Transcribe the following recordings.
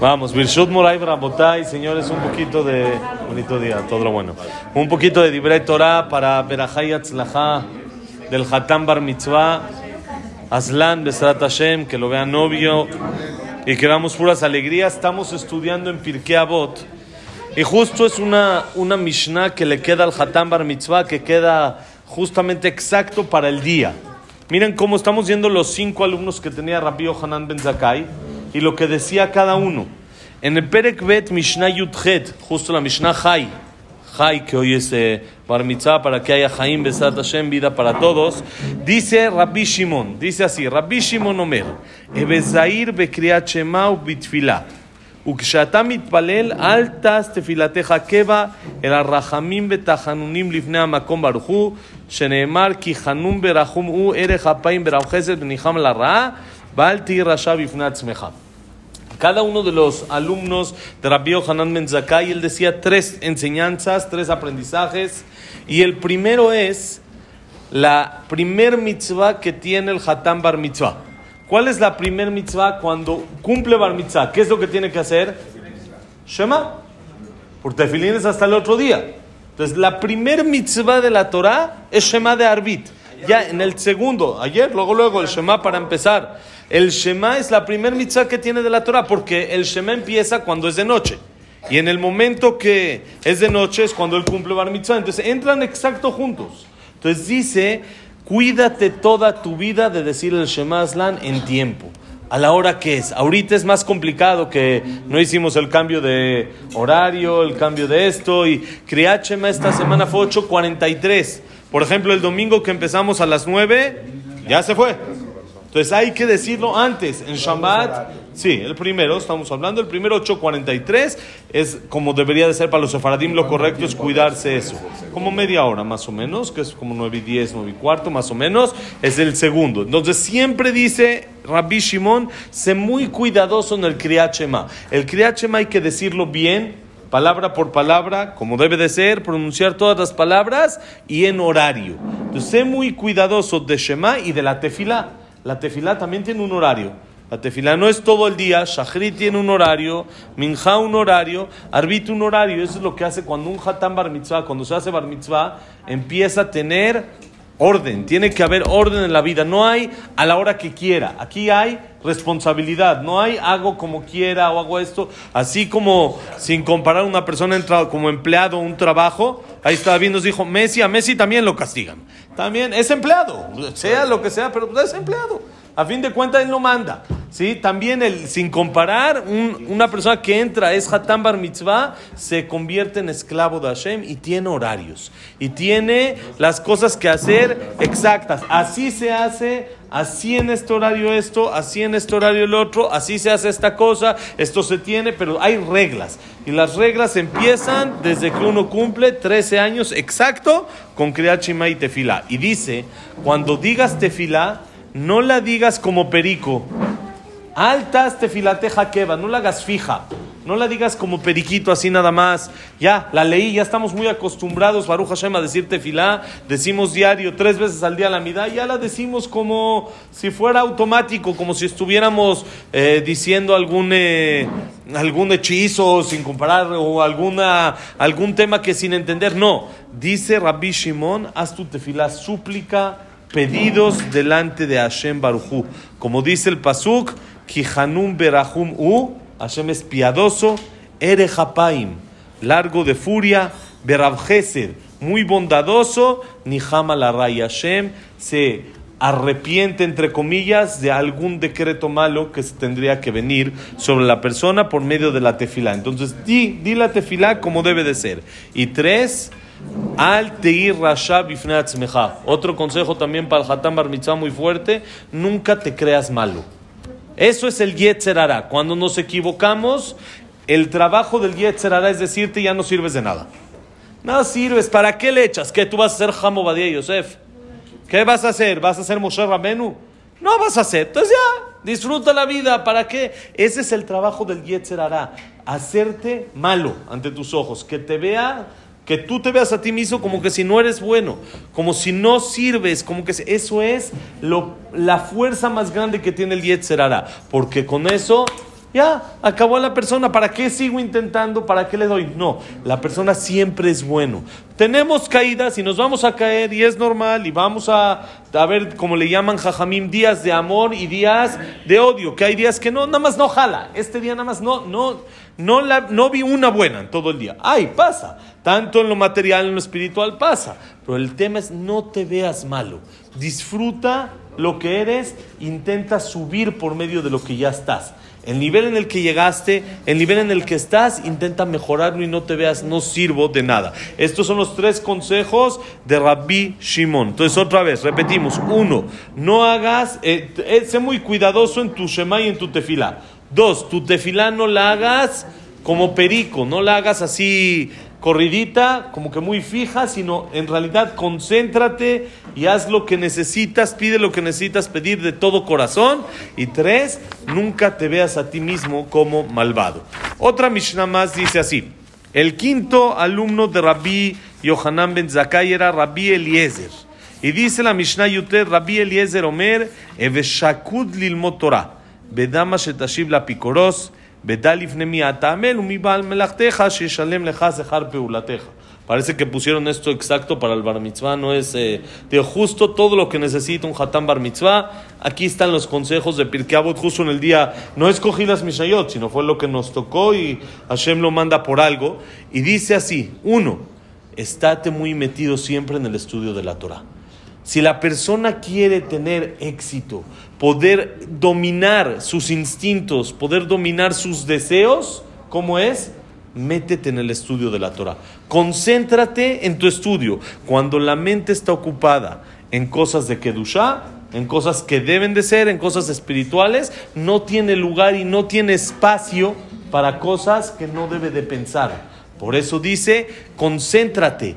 Vamos, Birshut Moray Brabotay, señores, un poquito de. Bonito día, todo lo bueno. Un poquito de Dibre Torah para Berajay Atzlaha del Hatam Bar Mitzvah, Aslan Besrat Hashem, que lo vean novio y que veamos puras alegrías. Estamos estudiando en Pirkei Avot y justo es una, una Mishnah que le queda al Hatam Bar Mitzvah, que queda justamente exacto para el día. Miren cómo estamos viendo los cinco alumnos que tenía Rabbi Hanan Ben Zakai y lo que decía cada uno. En el Perek Bet Mishnah Yudhet, justo la Mishnah Chai, Chai, que hoy es eh, Bar Mitzvah, para que haya Chaim Besat Hashem, vida para todos, dice Rabbi Shimon, dice así, Rabbi Shimon Omer, Ebezair Bekriat Shema ubitfilah. וכשאתה מתפלל, אל תס תפילתך קבע, אלא רחמים ותחנונים לפני המקום ברוך הוא, שנאמר כי חנון ברחום הוא ערך אפיים ברב חסד וניחם לרעה, Balti Rashab Ifnatzmeha. Cada uno de los alumnos de Rabbi Hanan Menzakai, él decía tres enseñanzas, tres aprendizajes. Y el primero es la primer mitzvah que tiene el Hatam Bar Mitzvah. ¿Cuál es la primer mitzvah cuando cumple Bar Mitzvah? ¿Qué es lo que tiene que hacer? Shema. Por tefilín es hasta el otro día. Entonces, la primer mitzvah de la Torah es Shema de Arbit. Ya en el segundo, ayer, luego, luego, el Shema para empezar. El Shema es la primer mitzvah que tiene de la Torah, porque el Shema empieza cuando es de noche. Y en el momento que es de noche es cuando él cumple Bar Mitzvah. Entonces, entran exacto juntos. Entonces, dice Cuídate toda tu vida de decir el Shema Aslan en tiempo. A la hora que es. Ahorita es más complicado que no hicimos el cambio de horario, el cambio de esto. Y Kriyat Shema esta semana fue 8.43. Por ejemplo, el domingo que empezamos a las 9, ya se fue. Entonces hay que decirlo antes. En Shabbat, sí, el primero, estamos hablando, el primero 8.43 es como debería de ser para los sefaradim, lo correcto es cuidarse eso. Como media hora más o menos, que es como 9 y 10, 9 y cuarto más o menos, es el segundo. Entonces siempre dice Rabbi Shimon, sé muy cuidadoso en el Kriyat Shema. El Kriyat Shema hay que decirlo bien, palabra por palabra, como debe de ser, pronunciar todas las palabras y en horario. Entonces, sé muy cuidadoso de Shema y de la tefilá. La tefilá también tiene un horario. La tefilá no es todo el día, Shachrit tiene un horario, Minja un horario, Arbit un horario. Eso es lo que hace cuando un Hatán Bar Mitzvah, cuando se hace Bar Mitzvah, empieza a tener orden. Tiene que haber orden en la vida. No hay a la hora que quiera. Aquí hay responsabilidad. No hay hago como quiera o hago esto. Así como sin comparar una persona entra como empleado un trabajo. Ahí estaba viendo, dijo Messi, a Messi también lo castigan. También es empleado, sea lo que sea, pero es empleado. A fin de cuentas, él no manda. ¿sí? También, el, sin comparar, una persona que entra, es Hatam Bar Mitzvah, se convierte en esclavo de Hashem y tiene horarios. Y tiene las cosas que hacer exactas. Así se hace, así en este horario esto, así en este horario el otro, así se hace esta cosa, esto se tiene, pero hay reglas. Y las reglas empiezan desde que uno cumple 13 años exacto con Kriyat Shema y Tefilá. Y dice, cuando digas Tefilá, no la digas como perico. Altas tefilateja queva, no la hagas fija. No la digas como periquito así nada más. Ya, la leí, ya estamos muy acostumbrados, Baruch Hashem, a decir tefilá. Decimos diario, tres veces al día la mitad. Ya la decimos como si fuera automático, como si estuviéramos eh, diciendo algún, eh, algún hechizo sin comparar o alguna, algún tema que sin entender. No, dice Rabbi Shimon, haz tu tefilá súplica pedidos delante de Hashem Baruchu. Como dice el Pasuk, Kihanum Berahum U, Hashem es piadoso, Erejapaim, largo de furia, Berabgesed, muy bondadoso, Nihama la Hashem se arrepiente, entre comillas, de algún decreto malo que tendría que venir sobre la persona por medio de la tefilá. Entonces, di, di la tefilá como debe de ser. Y tres, al teir Otro consejo también para el Hatam Bar Mitzvah muy fuerte: nunca te creas malo. Eso es el Yetzerara. Cuando nos equivocamos, el trabajo del Yetzerara es decirte ya no sirves de nada. No sirves. ¿Para qué le echas? ¿Qué tú vas a ser Hamo Badia Yosef? ¿Qué vas a hacer? ¿Vas a ser Moshe Ramenu? No vas a hacer. Entonces ya, disfruta la vida. ¿Para qué? Ese es el trabajo del Yetzerara. Hacerte malo ante tus ojos. Que te vea que tú te veas a ti mismo como que si no eres bueno, como si no sirves, como que eso es lo, la fuerza más grande que tiene el Yetzerara, porque con eso ya, acabó la persona, ¿para qué sigo intentando? ¿Para qué le doy? No, la persona siempre es bueno. Tenemos caídas y nos vamos a caer y es normal y vamos a, a ver, como le llaman jajamim, días de amor y días de odio, que hay días que no, nada más no jala, este día nada más no, no, no, la, no vi una buena en todo el día. Ay, pasa, tanto en lo material, en lo espiritual pasa, pero el tema es no te veas malo, disfruta lo que eres, intenta subir por medio de lo que ya estás. El nivel en el que llegaste, el nivel en el que estás, intenta mejorarlo y no te veas, no sirvo de nada. Estos son los tres consejos de Rabbi Shimon. Entonces, otra vez, repetimos. Uno, no hagas, eh, eh, sé muy cuidadoso en tu Shema y en tu tefila. Dos, tu tefila no la hagas como perico, no la hagas así corridita, como que muy fija, sino en realidad concéntrate y haz lo que necesitas, pide lo que necesitas pedir de todo corazón. Y tres, nunca te veas a ti mismo como malvado. Otra Mishnah más dice así, el quinto alumno de Rabbi Yohanan ben Zakai era Rabbi Eliezer. Y dice la Mishnah Yuter, Rabbi Eliezer Omer, Eveshakud lilmot Torah, Bedama shetashiv la picoros, Parece que pusieron esto exacto para el bar mitzvah, no es eh, de justo todo lo que necesita un hatán bar mitzvah. Aquí están los consejos de Pirkei justo en el día. No escogí las mishayot, sino fue lo que nos tocó y Hashem lo manda por algo. Y dice así: uno, estate muy metido siempre en el estudio de la Torah. Si la persona quiere tener éxito, poder dominar sus instintos, poder dominar sus deseos, ¿cómo es? Métete en el estudio de la Torah. Concéntrate en tu estudio. Cuando la mente está ocupada en cosas de Kedushá, en cosas que deben de ser, en cosas espirituales, no tiene lugar y no tiene espacio para cosas que no debe de pensar. Por eso dice, concéntrate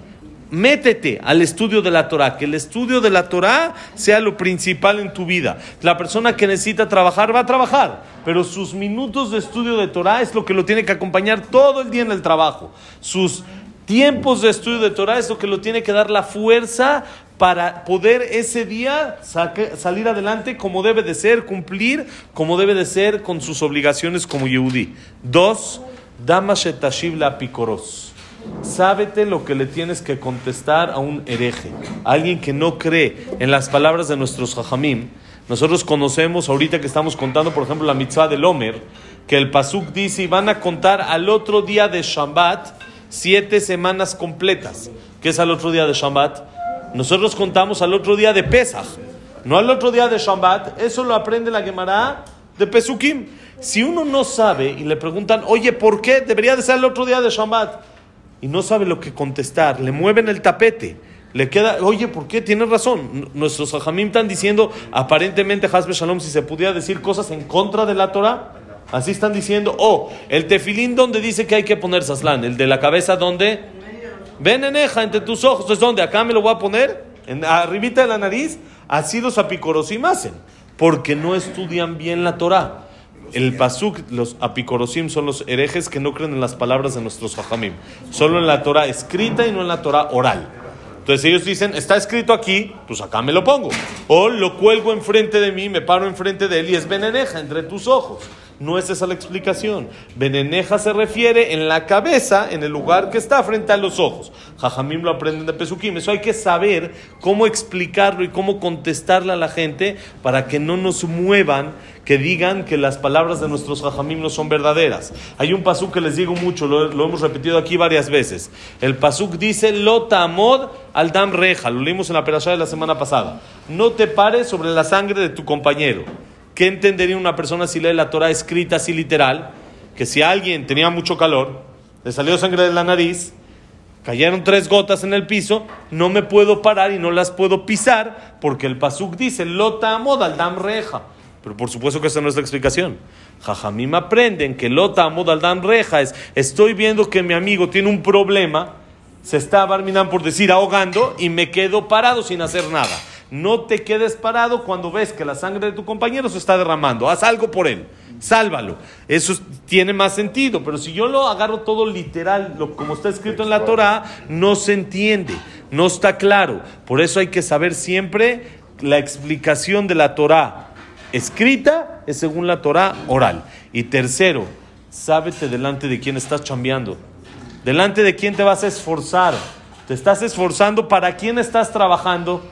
métete al estudio de la Torah, que el estudio de la Torah sea lo principal en tu vida. La persona que necesita trabajar va a trabajar, pero sus minutos de estudio de Torah es lo que lo tiene que acompañar todo el día en el trabajo. Sus tiempos de estudio de Torah es lo que lo tiene que dar la fuerza para poder ese día salir adelante como debe de ser, cumplir como debe de ser con sus obligaciones como Yehudi. Dos, Dama Shetashiv la Picoros Sábete lo que le tienes que contestar a un hereje, alguien que no cree en las palabras de nuestros hajamim. Nosotros conocemos, ahorita que estamos contando, por ejemplo, la mitzvah del Omer, que el Pasuk dice, van a contar al otro día de Shabbat siete semanas completas. ¿Qué es al otro día de Shabbat? Nosotros contamos al otro día de Pesach, no al otro día de Shabbat. Eso lo aprende la Gemara de Pesukim. Si uno no sabe y le preguntan, oye, ¿por qué debería de ser el otro día de Shabbat? Y no sabe lo que contestar, le mueven el tapete, le queda, oye, ¿por qué? Tienes razón. Nuestros hajamim están diciendo, aparentemente, Hasbe Shalom, si se pudiera decir cosas en contra de la Torah, así están diciendo, oh, el tefilín donde dice que hay que poner saslán, el de la cabeza donde, ven eneja entre tus ojos, ¿es donde? Acá me lo voy a poner, en, arribita de la nariz, así los apicorosim hacen, porque no estudian bien la Torah. El pasuk, los apicorosim son los herejes que no creen en las palabras de nuestros hajamim, solo en la Torah escrita y no en la Torah oral. Entonces ellos dicen, está escrito aquí, pues acá me lo pongo. O lo cuelgo enfrente de mí, me paro enfrente de él y es veneneja entre tus ojos. No es esa la explicación. Veneneja se refiere en la cabeza, en el lugar que está frente a los ojos. Jajamim lo aprenden de Pesukim. Eso hay que saber cómo explicarlo y cómo contestarle a la gente para que no nos muevan, que digan que las palabras de nuestros Jajamim no son verdaderas. Hay un pasuk que les digo mucho, lo, hemos repetido aquí varias veces. El pasuk dice, Lota amod al dam reja. Lo leímos en la perashá de la semana pasada. No te pares sobre la sangre de tu compañero. ¿Qué entendería una persona si lee la Torah escrita así literal? Que si alguien tenía mucho calor, le salió sangre de la nariz, cayeron tres gotas en el piso, no me puedo parar y no las puedo pisar porque el pasuk dice, lota amod al dam reja. Pero por supuesto que esa no es la explicación. Jajamim aprenden que lota amod al dam reja es, estoy viendo que mi amigo tiene un problema, se está, Barminan, por decir, ahogando y me quedo parado sin hacer nada. No te quedes parado cuando ves que la sangre de tu compañero se está derramando. Haz algo por él. Sálvalo. Eso tiene más sentido. Pero si yo lo agarro todo literal, lo, como está escrito en la Torah, no se entiende. No está claro. Por eso hay que saber siempre la explicación de la Torah escrita es según la Torah oral. Y tercero, sábete delante de quién estás chambeando. Delante de quién te vas a esforzar. Te estás esforzando para quién estás trabajando.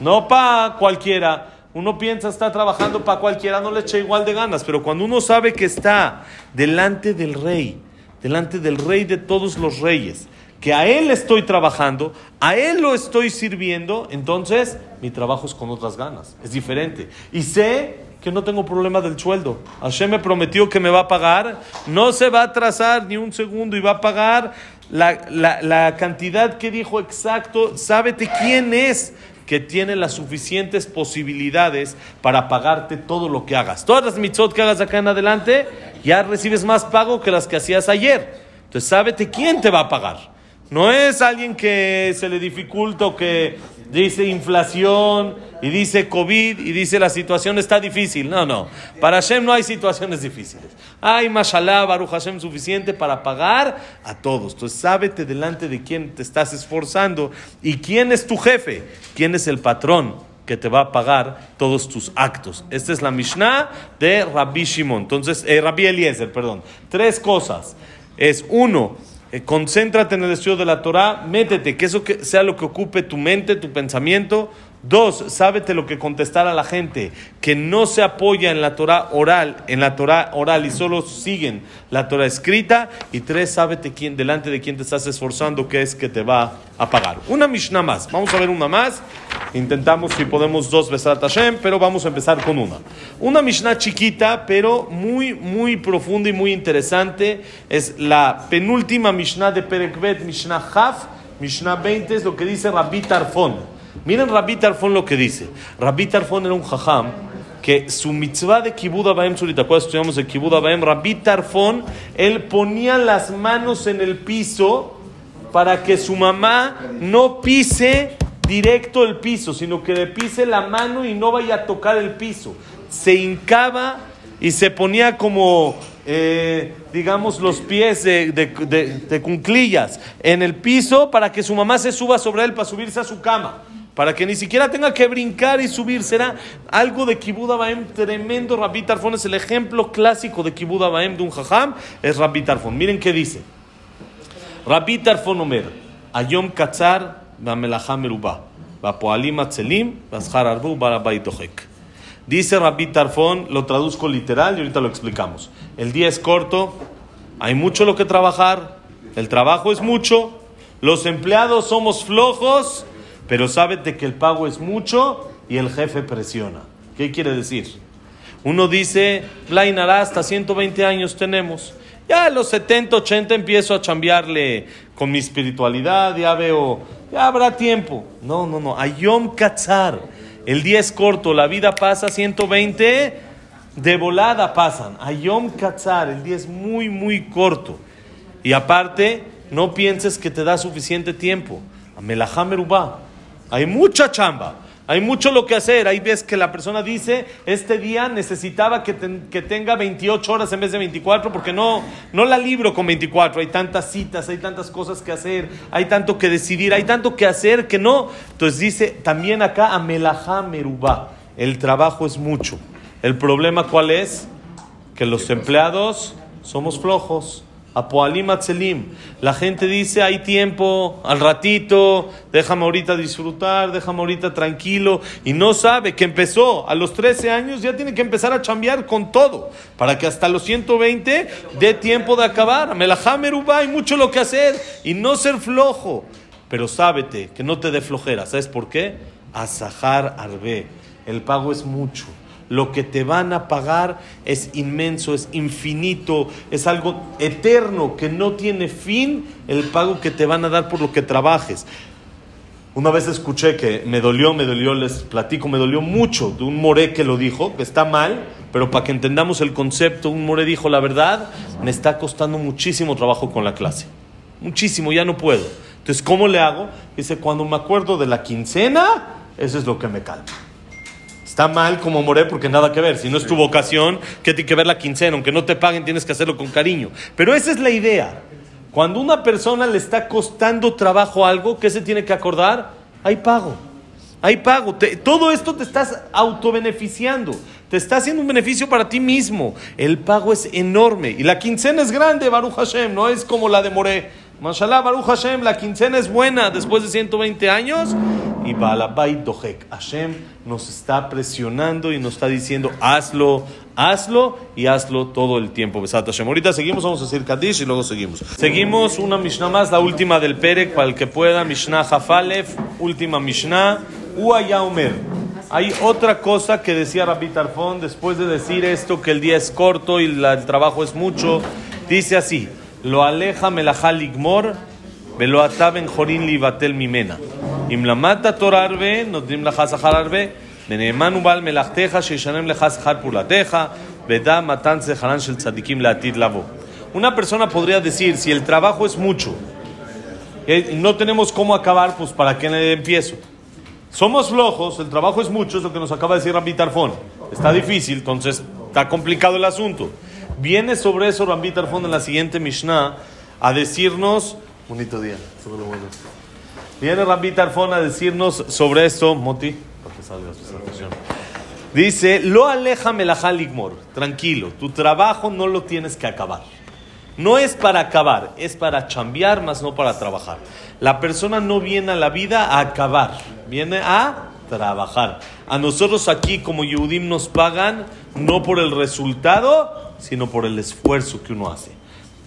No para cualquiera. Uno piensa está trabajando para cualquiera, no le echa igual de ganas. Pero cuando uno sabe que está delante del rey, delante del rey de todos los reyes, que a él estoy trabajando, a él lo estoy sirviendo, entonces mi trabajo es con otras ganas, es diferente. Y sé que no tengo problema del sueldo. Hashem me prometió que me va a pagar, no se va a atrasar ni un segundo y va a pagar la, la, la cantidad que dijo exacto. Sábete quién es que tiene las suficientes posibilidades para pagarte todo lo que hagas. Todas las mitzvot que hagas acá en adelante, ya recibes más pago que las que hacías ayer. Entonces, sábete quién te va a pagar. No es alguien que se le dificulta o que dice inflación y dice COVID y dice la situación está difícil. No, no. Para Hashem no hay situaciones difíciles. Hay mashallah, Baruch Hashem suficiente para pagar a todos. Entonces, sábete delante de quién te estás esforzando y quién es tu jefe, quién es el patrón que te va a pagar todos tus actos. Esta es la Mishnah de Rabbi Shimon. Entonces, eh, Rabbi Eliezer, perdón. Tres cosas. Es uno, eh, concéntrate en el estudio de la Torah, métete, que eso que sea lo que ocupe tu mente, tu pensamiento. Dos, sábete lo que contestar a la gente que no se apoya en la Torah oral, en la Torah oral y solo siguen la Torah escrita. Y tres, sábete quién, delante de quién te estás esforzando, que es que te va a pagar. Una Mishnah más, vamos a ver una más. Intentamos si podemos dos besar a Tashem, pero vamos a empezar con una. Una Mishnah chiquita, pero muy, muy profunda y muy interesante. Es la penúltima Mishnah de Perekbet, Mishnah Haf, Mishnah 20, es lo que dice Rabbi Tarfon. Miren Rabbi Tarfon lo que dice. Rabbi Tarfon era un jajam que su mitzvah de Kibud Abaem, ¿te acuerdas? Estudiamos de Kibud Abaem. Rabbi Tarfon, él ponía las manos en el piso para que su mamá no pise directo el piso, sino que le pise la mano y no vaya a tocar el piso. Se hincaba y se ponía como, eh, digamos, los pies de, de, de, cunclillas en el piso para que su mamá se suba sobre él para subirse a su cama. Para que ni siquiera tenga que brincar y subir. Será algo de Kibud Abaem tremendo. Rabbi Tarfon es el ejemplo clásico de Kibud Abaem de un jajam. Es Rabbi Tarfon. Miren qué dice. Rabbi Tarfon Omer. Ayom Katzar Bamelacham Merubah. Bapoalim Atzelim. Bashar Arbu Barabaitohek. Dice Rabbi Tarfon, lo traduzco literal y ahorita lo explicamos. El día es corto, hay mucho lo que trabajar, el trabajo es mucho, los empleados somos flojos pero sábete que el pago es mucho y el jefe presiona. ¿Qué quiere decir? Uno dice, Blainará, hasta 120 años tenemos. Ya a los 70, 80 empiezo a chambearle con mi espiritualidad, ya veo, ya habrá tiempo. No, no, no. Ayom Katzar. El día es corto, la vida pasa 120, de volada pasan. Ayom Katzar, el día es muy, muy corto. Y aparte, no pienses que te da suficiente tiempo. Amelajá merubá. Hay mucha chamba, hay mucho lo que hacer. Ahí ves que la persona dice, este día necesitaba que, que, tenga 28 horas en vez de 24 porque no, no la libro con 24. Hay tantas citas, hay tantas cosas que hacer, hay tanto que decidir, hay tanto que hacer que no. Entonces dice también acá a Melajá Merubá, el trabajo es mucho. El problema cuál es? Que los empleados somos flojos. Apoalim Atzelim. La gente dice, hay tiempo, al ratito, déjame ahorita disfrutar, déjame ahorita tranquilo. Y no sabe que empezó a los 13 años, ya tiene que empezar a chambear con todo. Para que hasta los 120 dé tiempo de acabar. Melahameruba, hay mucho lo que hacer. Y no ser flojo. Pero sábete que no te dé flojera. ¿Sabes por qué? Asahar Arbe. El pago es mucho lo que te van a pagar es inmenso, es infinito, es algo eterno que no tiene fin el pago que te van a dar por lo que trabajes. Una vez escuché que me dolió, me dolió, les platico, me dolió mucho de un moré que lo dijo, que está mal, pero para que entendamos el concepto, un moré dijo, la verdad, me está costando muchísimo trabajo con la clase. Muchísimo, ya no puedo. Entonces, ¿cómo le hago? Dice, cuando me acuerdo de la quincena, eso es lo que me calma. Está mal como moré porque nada que ver. Si no es tu vocación, ¿qué tiene que ver la quincena? Aunque no te paguen, tienes que hacerlo con cariño. Pero esa es la idea. Cuando una persona le está costando trabajo algo, ¿qué se tiene que acordar? Hay pago. Hay pago. todo esto te estás autobeneficiando. te está haciendo un beneficio para ti mismo. El pago es enorme y la quincena es grande, Baruch Hashem, no es como la de Moré. Mashallah, Baruch Hashem, la quincena es buena después de 120 años. Y Balabait Dohek, Hashem nos está presionando y nos está diciendo, hazlo, hazlo y hazlo todo el tiempo. Besat Hashem. Ahorita seguimos, vamos a decir Kadish y luego seguimos. Seguimos una Mishnah más, la última del Perek, para el que pueda. Mishnah Jafalef, última Mishnah. Uayaomer. Hay otra cosa que decía Rabbi Tarfón después de decir esto, que el día es corto y el trabajo es mucho. Dice así lo aleja melajal igmor, velo ataben jorin libatel mimena. Im la mata torarbe, nodrim la hasahar arbe, beneeman ubal melachteja, sheishanem le hasahar pulateja, veda matan seharan shel tzadikim laatid lavo. Una persona podría decir, si el trabajo es mucho, y no tenemos cómo acabar, pues para qué le empiezo. Somos flojos, el trabajo es mucho, es lo que nos acaba de decir Rabbi Tarfón. Está difícil, entonces está complicado el asunto. Viene sobre eso Rambi Tarfón en la siguiente Mishnah a decirnos, bonito día, Viene Rambi Tarfón a decirnos sobre esto, Moti, para que salga Dice, lo aleja melajal igmor, tranquilo, tu trabajo no lo tienes que acabar. No es para acabar, es para chambear, más no para trabajar. La persona no viene a la vida a acabar, viene a trabajar. A nosotros aquí como Yehudim nos pagan no por el resultado, sino por el esfuerzo que uno hace.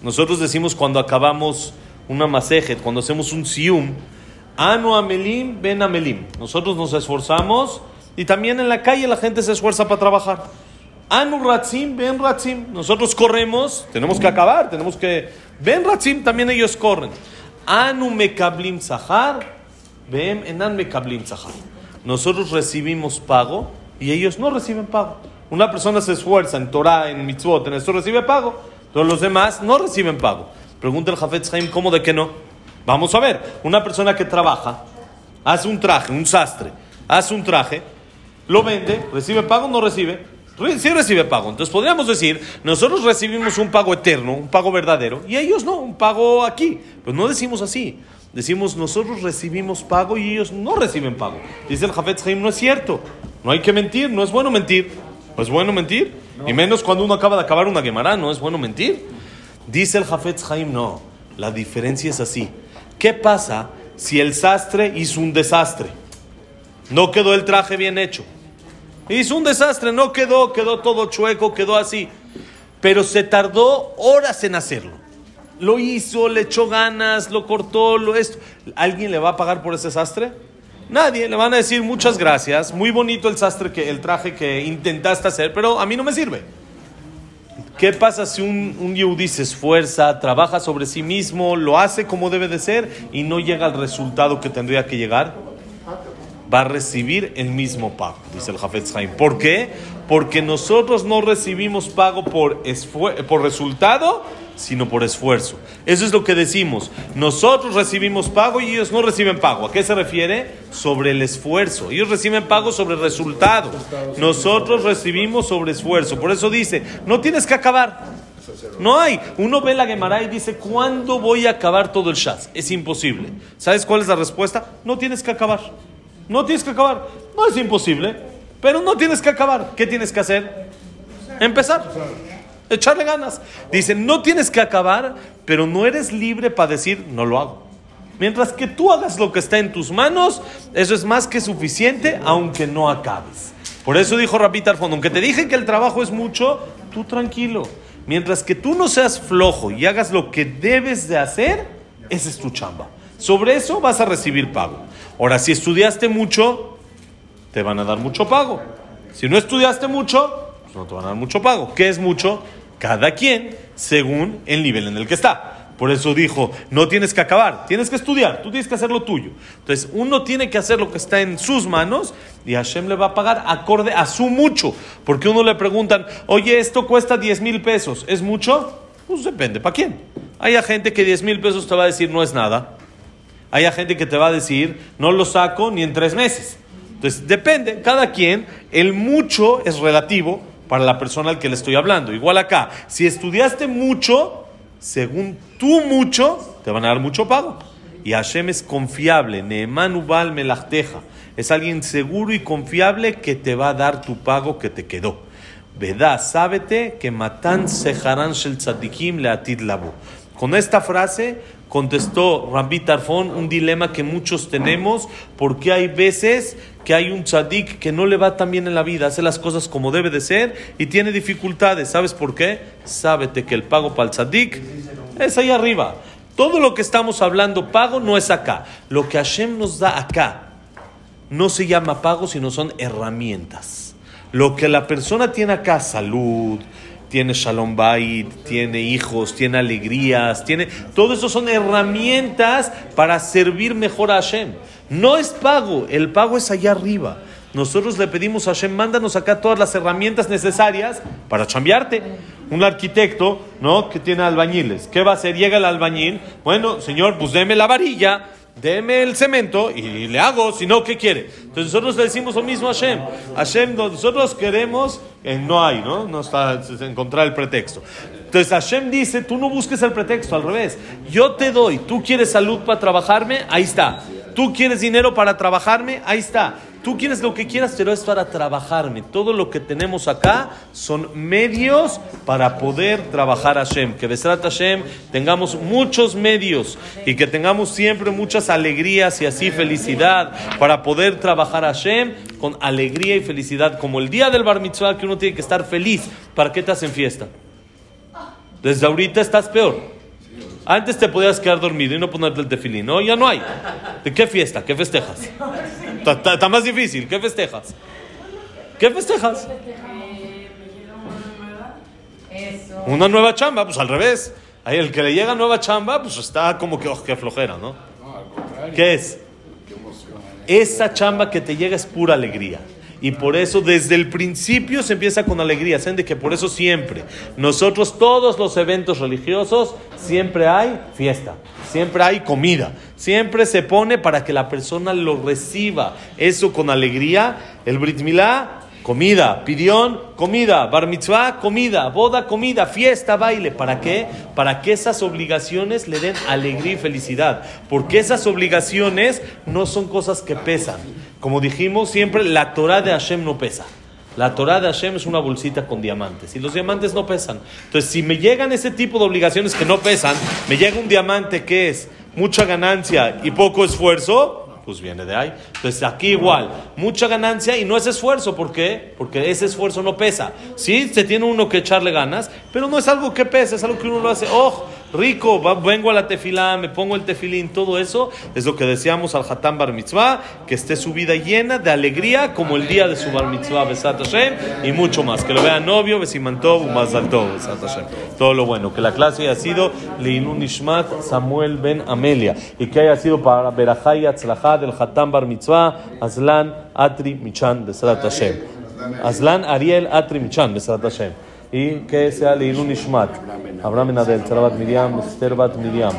Nosotros decimos cuando acabamos una masejet, cuando hacemos un sium, anu amelim, ben amelim. Nosotros nos esforzamos y también en la calle la gente se esfuerza para trabajar. Anu ratzim, ben ratzim. Nosotros corremos, tenemos que acabar, tenemos que... Ben ratzim, también ellos corren. Anu mekablim zahar, ben enan mekablim zahar. Nosotros recibimos pago y ellos no reciben pago. Una persona se esfuerza en Torah, en mitzvot, en esto recibe pago. Todos los demás no reciben pago. Pregunta el Jafet Haim, ¿cómo de qué no? Vamos a ver, una persona que trabaja, hace un traje, un sastre, hace un traje, lo vende, recibe pago no recibe. Sí recibe pago. Entonces podríamos decir, nosotros recibimos un pago eterno, un pago verdadero, y ellos no, un pago aquí. Pero no decimos así. Decimos, nosotros recibimos pago y ellos no reciben pago. Dice el Jafet Haim, no es cierto. No hay que mentir, no es bueno mentir. ¿Es bueno mentir? Y menos cuando uno acaba de acabar una Gemara, ¿no es bueno mentir? Dice el Jafetz Haim, no. La diferencia es así. ¿Qué pasa si el sastre hizo un desastre? No quedó el traje bien hecho. Hizo un desastre, no quedó, quedó todo chueco, quedó así. Pero se tardó horas en hacerlo. Lo hizo, le echó ganas, lo cortó, lo esto. ¿Alguien le va a pagar por ese desastre? Nadie, le van a decir muchas gracias, muy bonito el sastre que el traje que intentaste hacer, pero a mí no me sirve. ¿Qué pasa si un, un se esfuerza, trabaja sobre sí mismo, lo hace como debe de ser y no llega al resultado que tendría que llegar? Va a recibir el mismo pago, dice el Jafetz Haim. ¿Por qué? Porque nosotros no recibimos pago por, por resultado, sino por esfuerzo. Eso es lo que decimos. Nosotros recibimos pago y ellos no reciben pago. ¿A qué se refiere? Sobre el esfuerzo. Ellos reciben pago sobre el resultado. Nosotros recibimos sobre esfuerzo. Por eso dice, no tienes que acabar. No hay. Uno ve la Gemara y dice, ¿cuándo voy a acabar todo el Shaz? Es imposible. ¿Sabes cuál es la respuesta? No tienes que acabar. No tienes que acabar. No es imposible, pero no tienes que acabar. ¿Qué tienes que hacer? Empezar echarle ganas. Dice, no tienes que acabar, pero no eres libre para decir, no lo hago. Mientras que tú hagas lo que está en tus manos, eso es más que suficiente, aunque no acabes. Por eso dijo Rapita al fondo, aunque te dije que el trabajo es mucho, tú tranquilo. Mientras que tú no seas flojo y hagas lo que debes de hacer, esa es tu chamba. Sobre eso vas a recibir pago. Ahora, si estudiaste mucho, te van a dar mucho pago. Si no estudiaste mucho, pues no te van a dar mucho pago. ¿Qué es mucho? Cada quien según el nivel en el que está. Por eso dijo, no tienes que acabar, tienes que estudiar, tú tienes que hacer lo tuyo. Entonces, uno tiene que hacer lo que está en sus manos y Hashem le va a pagar acorde a su mucho. Porque uno le preguntan, oye, esto cuesta 10 mil pesos, ¿es mucho? Pues depende, ¿para quién? Hay gente que 10 mil pesos te va a decir no es nada. Hay gente que te va a decir no lo saco ni en tres meses. Entonces, depende, cada quien, el mucho es relativo para la persona al que le estoy hablando. Igual acá, si estudiaste mucho, según tú mucho, te van a dar mucho pago. Y Hashem es confiable, Neeman Ubal Melachteja. Es alguien seguro y confiable que te va a dar tu pago que te quedó. Vedá, sábete que matan sejarán shel tzadikim leatid labu. Con esta frase contestó Rabbi Tarfón un dilema que muchos tenemos, porque hay veces que hay un tzadik que no le va tan bien en la vida, hace las cosas como debe de ser y tiene dificultades. ¿Sabes por qué? Sábete que el pago para el tzadik es ahí arriba. Todo lo que estamos hablando pago no es acá. Lo que Hashem nos da acá no se llama pago, sino son herramientas. Lo que la persona tiene acá, salud, tiene shalom bait, tiene hijos, tiene alegrías, tiene... Todo eso son herramientas para servir mejor a Hashem. No es pago, el pago es allá arriba. Nosotros le pedimos a Hashem, mándanos acá todas las herramientas necesarias para chambearte. Un arquitecto, ¿no? Que tiene albañiles. ¿Qué va a hacer? Llega el albañil. Bueno, señor, pues deme la varilla, deme el cemento y le hago, si no, ¿qué quiere? Entonces nosotros le decimos lo mismo a Hashem. Hashem, nosotros queremos, eh, no hay, ¿no? No está encontrar el pretexto. Entonces Hashem dice, tú no busques el pretexto, al revés. Yo te doy, tú quieres salud para trabajarme, ahí está. Tú quieres dinero para trabajarme, ahí está. Tú quieres lo que quieras, pero es para trabajarme. Todo lo que tenemos acá son medios para poder trabajar a Hashem. Que Besrat Hashem tengamos muchos medios y que tengamos siempre muchas alegrías y así felicidad para poder trabajar a Hashem con alegría y felicidad. Como el día del Bar Mitzvah que uno tiene que estar feliz. ¿Para qué te hacen fiesta? Desde ahorita estás peor. Antes te podías quedar dormido y no ponerte el tefilín. No, ya no hay. ¿De qué fiesta? ¿Qué festejas? Está, más difícil. ¿Qué festejas? ¿Qué festejas? Eso. Una nueva chamba, pues al revés. Ahí el que le llega nueva chamba, pues está como que, oh, qué flojera, ¿no? ¿Qué es? Esa chamba que te llega es pura alegría. Y por eso desde el principio se empieza con alegría. ¿Saben de que por eso siempre, nosotros todos los eventos religiosos, siempre hay fiesta, siempre hay comida, siempre se pone para que la persona lo reciba. Eso con alegría. El Brit Milá, comida. Pidión, comida. Bar mitzvah, comida. Boda, comida. Fiesta, baile. ¿Para qué? Para que esas obligaciones le den alegría y felicidad. Porque esas obligaciones no son cosas que pesan. Como dijimos siempre, la Torah de Hashem no pesa. La Torah de Hashem es una bolsita con diamantes y los diamantes no pesan. Entonces, si me llegan ese tipo de obligaciones que no pesan, me llega un diamante que es mucha ganancia y poco esfuerzo, pues viene de ahí. Entonces aquí igual, mucha ganancia y no es esfuerzo. ¿Por qué? Porque ese esfuerzo no pesa. Sí, se tiene uno que echarle ganas, pero no es algo que pesa, es algo que uno lo hace. Oh, rico, vengo a la tefilá, me pongo el tefilín, todo eso es lo que deseamos al Hatán Bar Mitzvah, que esté su vida llena de alegría como el día de su Bar Mitzvah, Besat Hashem, y mucho más. Que lo vea novio, Besimantov, Mazal Tov, Besat Hashem. Todo lo bueno. Que la clase haya sido Leilun Nishmat Samuel Ben Amelia, y que haya sido para Berajá y Atzlajá del Hatán Bar Mitzvah, Aslan Atri Michan, Besat Hashem. Aslan Ariel Atri Michan, Besat Hashem. Y que sea Leilun Nishmat. Abraham Benadel, Sarabat Miriam, Esther Bat Miriam.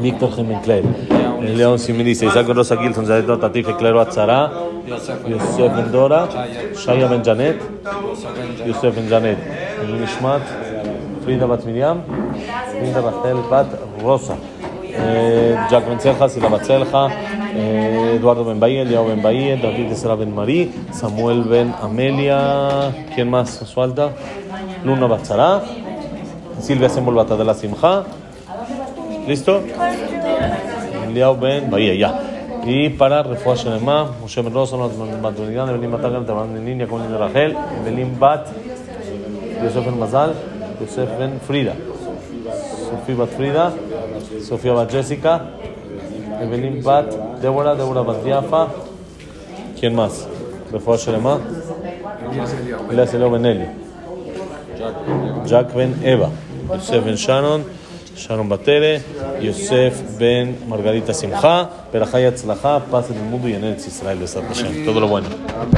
Víctor Jiménez León Similice, Isaac Rosa Gilson, Zadeto Tatife, Clero Atzara, Yosef Ben Dora, Shaya Ben Janet, Yosef Ben Janet, Elun Ishmat, Frida Bat Miriam, Frida Bat Rosa, eh, Jack Ben Celja, Sila Bat Celja, eh, Eduardo Ben Bahía, Eliao Ben Bahía, David Esra Ben Marí, Samuel Ben Amelia, ¿quién más nos falta? Luna Batzara, Silvia Sembol Batadela Simja, ¿listo? Eliao Ben Bahía, ya. Y para Refuah Shelema, Moshe Ben Rosa, Matunidan, Evelyn Matagan, Taban Ben Niña, Colin de Rachel, Evelyn Bat, Yosef Ben Mazal, Yosef Ben Frida, Sofía Bat Frida, Sofía Bat Jessica, Evelyn Bat Débora, Débora Bat Diafa, ¿quién más? Refuah Shelema, Elias Eliao Ben Eli, Jack Ben Eva, Yosef Ben Shannon, Sharon Batere, Yosef Ben Margarita Simcha, Perajay Atzlaja, paz en el mundo y en el Israel, Hashem. Todo lo bueno.